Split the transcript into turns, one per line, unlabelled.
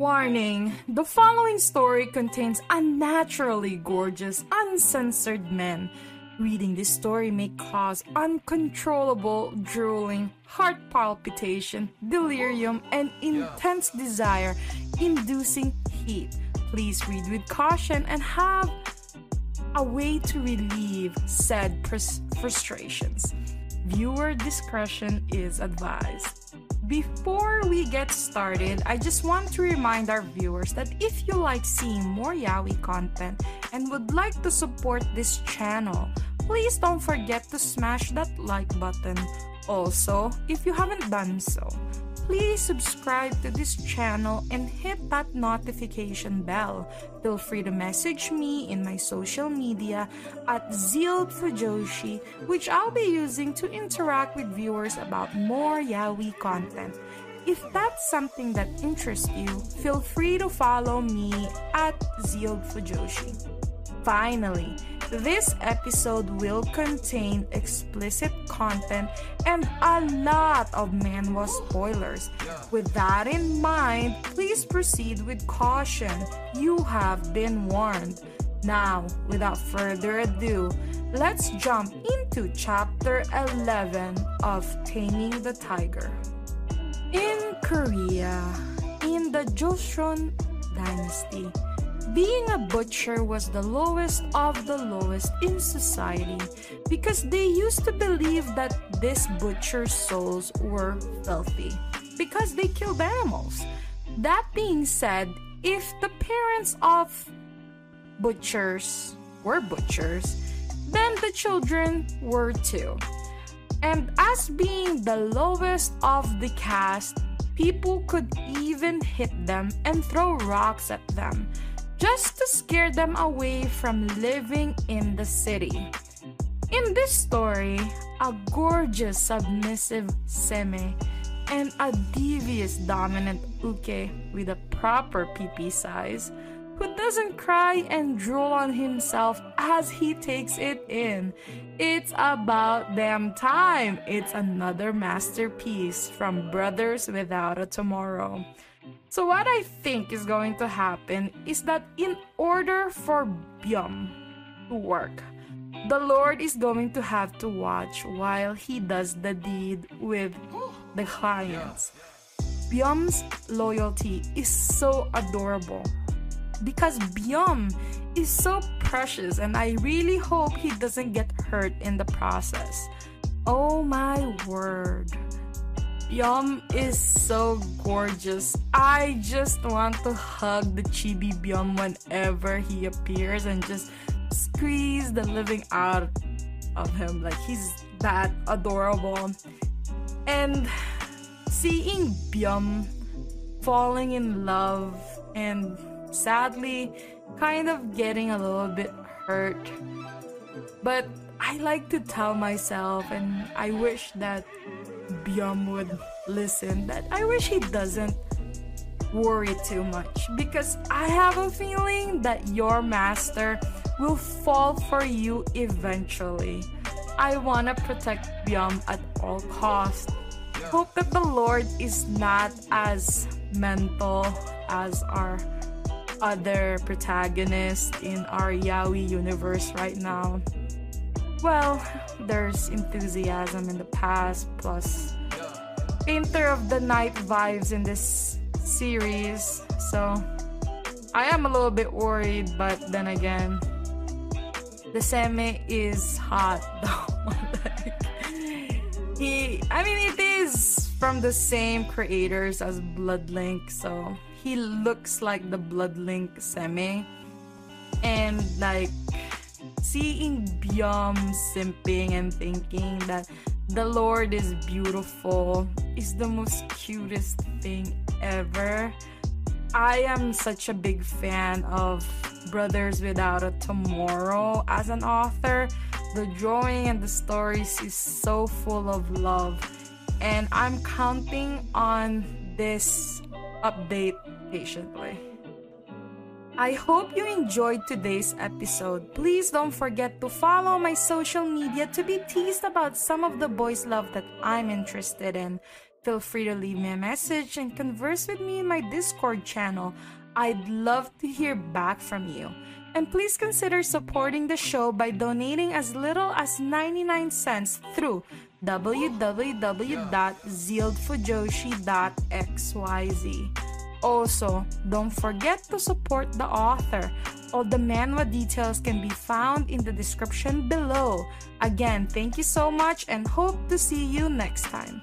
Warning The following story contains unnaturally gorgeous, uncensored men. Reading this story may cause uncontrollable drooling, heart palpitation, delirium, and intense desire, inducing heat. Please read with caution and have a way to relieve said pers- frustrations. Viewer discretion is advised. Before we get started, I just want to remind our viewers that if you like seeing more Yaoi content and would like to support this channel, please don't forget to smash that like button. Also, if you haven't done so, please subscribe to this channel and hit that notification bell. Feel free to message me in my social media at Zild Fujoshi, which I'll be using to interact with viewers about more yaoi content. If that's something that interests you, feel free to follow me at Zild Fujoshi. Finally, this episode will contain explicit content and a lot of manhwa spoilers. With that in mind, please proceed with caution. You have been warned. Now, without further ado, let's jump into chapter 11 of Taming the Tiger. In Korea, in the Joseon dynasty, being a butcher was the lowest of the lowest in society because they used to believe that these butchers' souls were filthy because they killed animals. That being said, if the parents of butchers were butchers, then the children were too. And as being the lowest of the caste, people could even hit them and throw rocks at them just to scare them away from living in the city. In this story, a gorgeous submissive Seme and a devious dominant Uke with a proper PP size who doesn't cry and drool on himself as he takes it in. It's about damn time. It's another masterpiece from Brothers Without a Tomorrow. So, what I think is going to happen is that in order for Byum to work, the Lord is going to have to watch while he does the deed with the clients. Byum's loyalty is so adorable because Byum is so precious and I really hope he doesn't get hurt in the process. Oh my word. Byum is so gorgeous. I just want to hug the chibi Byum whenever he appears and just squeeze the living out of him. Like he's that adorable. And seeing Byum falling in love and sadly kind of getting a little bit hurt. But I like to tell myself, and I wish that Byum would listen, that I wish he doesn't worry too much because I have a feeling that your master will fall for you eventually. I want to protect Byum at all costs. Hope that the Lord is not as mental as our other protagonists in our Yaoi universe right now. Well, there's enthusiasm in the past, plus Painter of the Night vibes in this series, so I am a little bit worried, but then again, the Seme is hot though. he, I mean, it is from the same creators as Bloodlink, so he looks like the Bloodlink Seme. And like seeing Byum simping and thinking that the Lord is beautiful is the most cutest thing ever. I am such a big fan of Brothers Without a Tomorrow as an author. The drawing and the stories is so full of love, and I'm counting on this update patiently. I hope you enjoyed today's episode. Please don't forget to follow my social media to be teased about some of the boys' love that I'm interested in. Feel free to leave me a message and converse with me in my Discord channel. I'd love to hear back from you. And please consider supporting the show by donating as little as 99 cents through www.zieldfujoshi.xyz. Also, don't forget to support the author. All the manhwa details can be found in the description below. Again, thank you so much and hope to see you next time.